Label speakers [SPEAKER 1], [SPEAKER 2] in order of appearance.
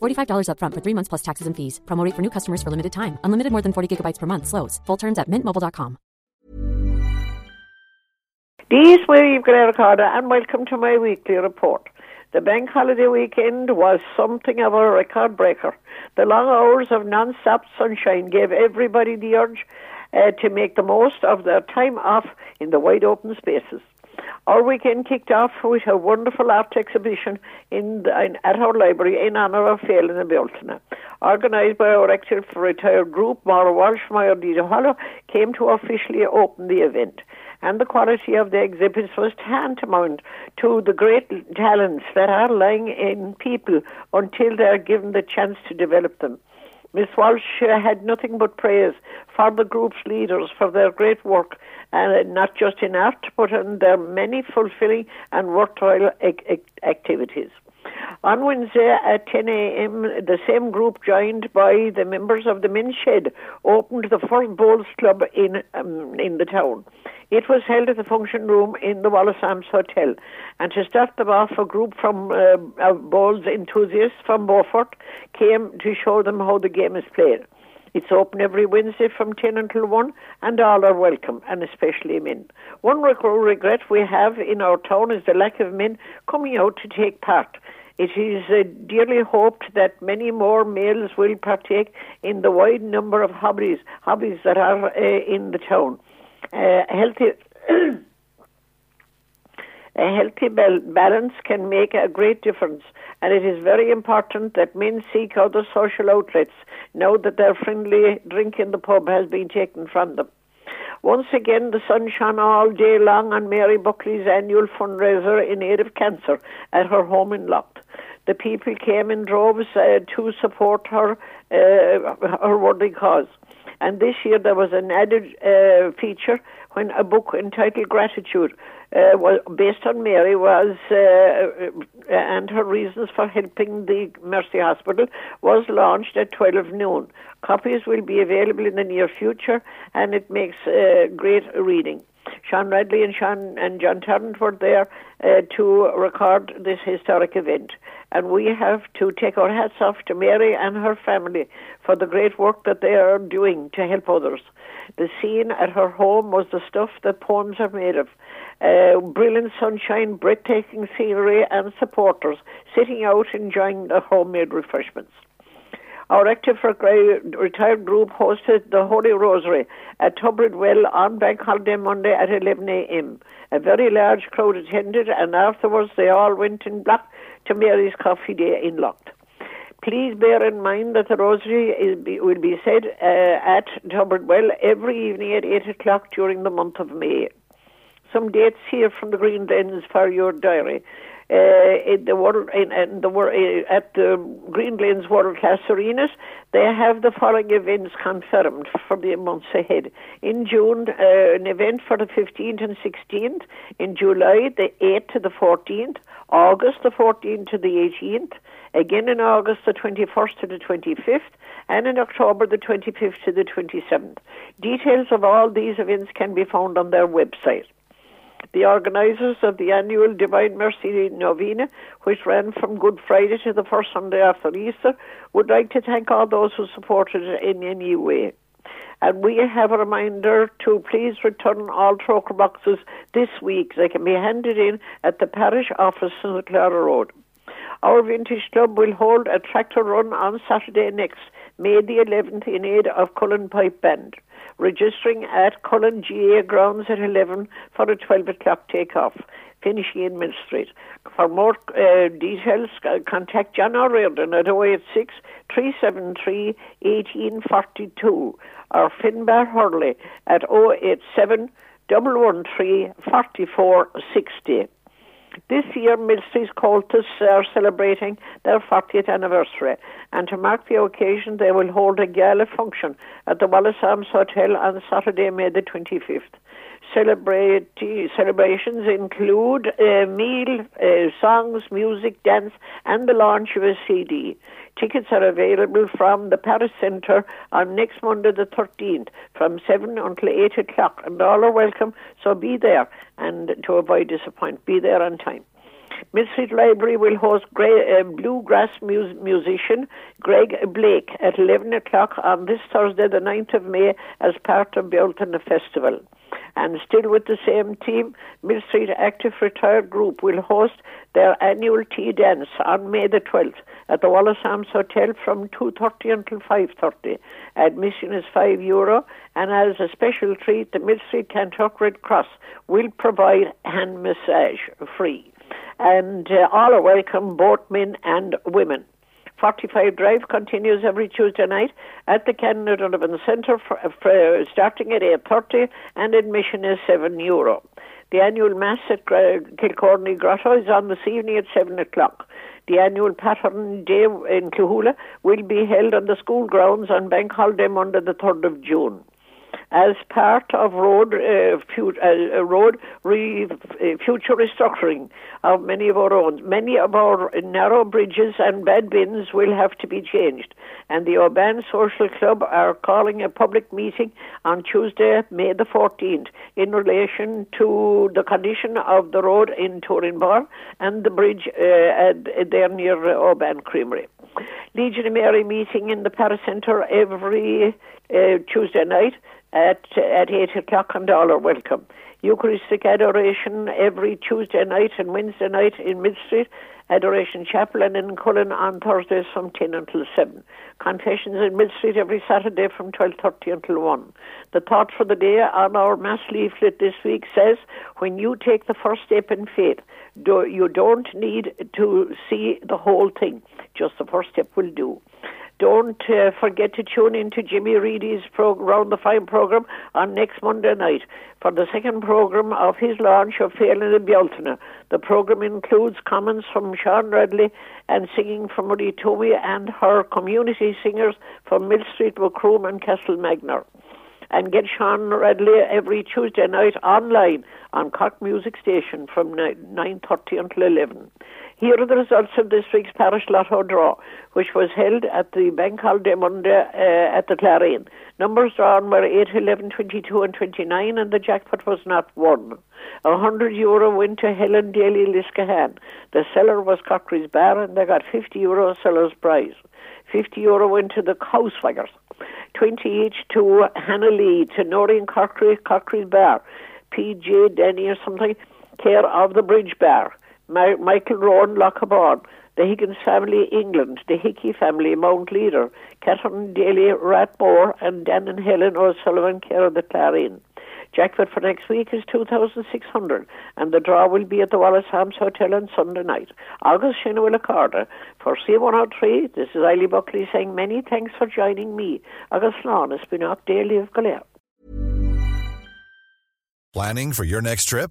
[SPEAKER 1] $45 upfront for three months plus taxes and fees. Promo rate for new customers for limited time. Unlimited more than 40 gigabytes per month. Slows. Full terms at mintmobile.com.
[SPEAKER 2] These were Eve Ricarda and welcome to my weekly report. The bank holiday weekend was something of a record breaker. The long hours of non-stop sunshine gave everybody the urge uh, to make the most of their time off in the wide open spaces. Our weekend kicked off with a wonderful art exhibition in, the, in at our library in honour of Phelan and. Organised by our active retired group, Mara Walsh, Meyer Dita Hollow, came to officially open the event. And the quality of the exhibits was tantamount to the great talents that are lying in people until they are given the chance to develop them. Miss Walsh had nothing but praise for the group's leaders for their great work, and uh, not just in art, but in their many fulfilling and worthwhile activities. On Wednesday at 10 a.m., the same group, joined by the members of the Men's Shed, opened the first bowls club in um, in the town. It was held at the function room in the Wallace Arms Hotel. And to start them off, a group from uh, bowls enthusiasts from Beaufort came to show them how the game is played. It's open every Wednesday from 10 until 1, and all are welcome, and especially men. One regret we have in our town is the lack of men coming out to take part. It is uh, dearly hoped that many more males will partake in the wide number of hobbies hobbies that are uh, in the town. Uh, healthy. a healthy balance can make a great difference, and it is very important that men seek other social outlets now that their friendly drink in the pub has been taken from them. Once again, the sun shone all day long on Mary Buckley's annual fundraiser in aid of cancer at her home in Locht. The people came in droves uh, to support her, uh, her worthy cause. And this year there was an added uh, feature when a book entitled Gratitude uh, was based on Mary was uh, uh, and her reasons for helping the Mercy Hospital was launched at 12 noon. Copies will be available in the near future, and it makes uh, great reading. Sean Radley and Sean and John Tarrant were there uh, to record this historic event. And we have to take our hats off to Mary and her family for the great work that they are doing to help others. The scene at her home was the stuff that poems are made of. Uh, brilliant sunshine, breathtaking scenery, and supporters sitting out enjoying the homemade refreshments. Our active retired group hosted the Holy Rosary at Tubrid Well on Bank Holiday Monday at 11 a.m. A very large crowd attended, and afterwards they all went in black to Mary's Coffee Day in Locht. Please bear in mind that the Rosary is, will be said uh, at Tubrid Well every evening at 8 o'clock during the month of May. Some dates here from the Green Glens for your diary uh, in the world in, in the uh, at the Green Glens World Class Arenas. They have the following events confirmed for the months ahead. In June, uh, an event for the 15th and 16th. In July, the 8th to the 14th. August, the 14th to the 18th. Again in August, the 21st to the 25th. And in October, the 25th to the 27th. Details of all these events can be found on their website. The organisers of the annual Divine Mercy Novena, which ran from Good Friday to the first Sunday after Easter, would like to thank all those who supported it in any way. And we have a reminder to please return all Trócaire boxes this week. They can be handed in at the parish office on the Clara Road. Our Vintage Club will hold a tractor run on Saturday next, May the 11th, in aid of Cullen Pipe Band. Registering at Cullen GAA grounds at 11 for a 12 o'clock takeoff finishing in Mill Street. For more uh, details, contact John O'Riordan at 086 373 1842 or Finbar Hurley at 087 113 4460. This year, Mill Street Comhaltas are celebrating their 40th anniversary, and to mark the occasion, they will hold a gala function at the Wallace Arms Hotel on Saturday, May the 25th celebrations include a meal, uh, songs, music, dance, and the launch of a CD. Tickets are available from the Paris Centre on next Monday, the 13th, from 7 until 8 o'clock, and all are welcome, so be there. And to avoid disappointment, be there on time. Mill Library will host uh, bluegrass musician Greg Blake at 11 o'clock on this Thursday, the 9th of May, as part of the Bealtaine Festival. And still with the same team, Mill Street Active Retired Group will host their annual tea dance on May the 12th at the Wallace Arms Hotel from 2.30 until 5.30. Admission is 5 euro and as a special treat, the Mill Street Kanturk Red Cross will provide hand massage free. And uh, all are welcome, both men and women. 45 Drive continues every Tuesday night at the Canon O'Donovan Centre for, uh, for, uh, starting at 8.30 and admission is 7 euro. The annual Mass at Kilcorney Grotto is on this evening at 7 o'clock. The annual Pattern Day in Cahoola will be held on the school grounds on Bank Holiday Monday the 3rd of June as part of road uh, uh, road re- uh, future restructuring of many of our roads. Many of our narrow bridges and bad bins will have to be changed, and the Aubane Social Club are calling a public meeting on Tuesday, May the 14th, in relation to the condition of the road in Turinbar and the bridge uh, at, there near Aubane Creamery. Legion of Mary meeting in the Paris Centre every uh, Tuesday night at at eight o'clock and all are welcome. Eucharistic adoration every Tuesday night and Wednesday night in Mid Street, Adoration Chapel, and in Cullen on Thursdays from 10 until 7. Confessions in Mid Street every Saturday from 12.30 until 1. The thought for the day on our Mass leaflet this week says, when you take the first step in faith, do, you don't need to see the whole thing. Just the first step will do. Don't uh, forget to tune in to Jimmy Reedy's pro- Round the Fine program on next Monday night for the second program of his launch of Failing the Bealtaine. The program includes comments from Sean Radley and singing from Marie Toomey and her community singers from Mill Street, Macroom and Castlemagner and get Sean Radley every Tuesday night online on Cork Music Station from 9.30 until 11. Here are the results of this week's Parish Lotto draw, which was held at the Bank Holiday Monday uh, at the Clarion. Numbers drawn were 8, 11, 22 and 29 and the jackpot was not won. A 100 euro went to Helen Daly Liskahan. The seller was Cockry's Bar and they got 50 euro seller's prize. 50 euro went to the Couswaggers. 20 each to Hannah Lee, to Noreen Cockry, Cockry's Bar. PJ Denny or something, care of the Bridge Bar. Ma- Michael Rowan Lochaborn, the Higgins family England, the Hickey family Mount Leader, Catherine Daly Rathmore, and Dan and Helen O'Sullivan care of the Clarion. Jackpot for next week is 2,600 and the draw will be at the Wallace Arms Hotel on Sunday night. August Shinawilla Carter for C103, this is Eiley Buckley saying many thanks for joining me. August Lawn has been up daily of Galea.
[SPEAKER 3] Planning for your next trip?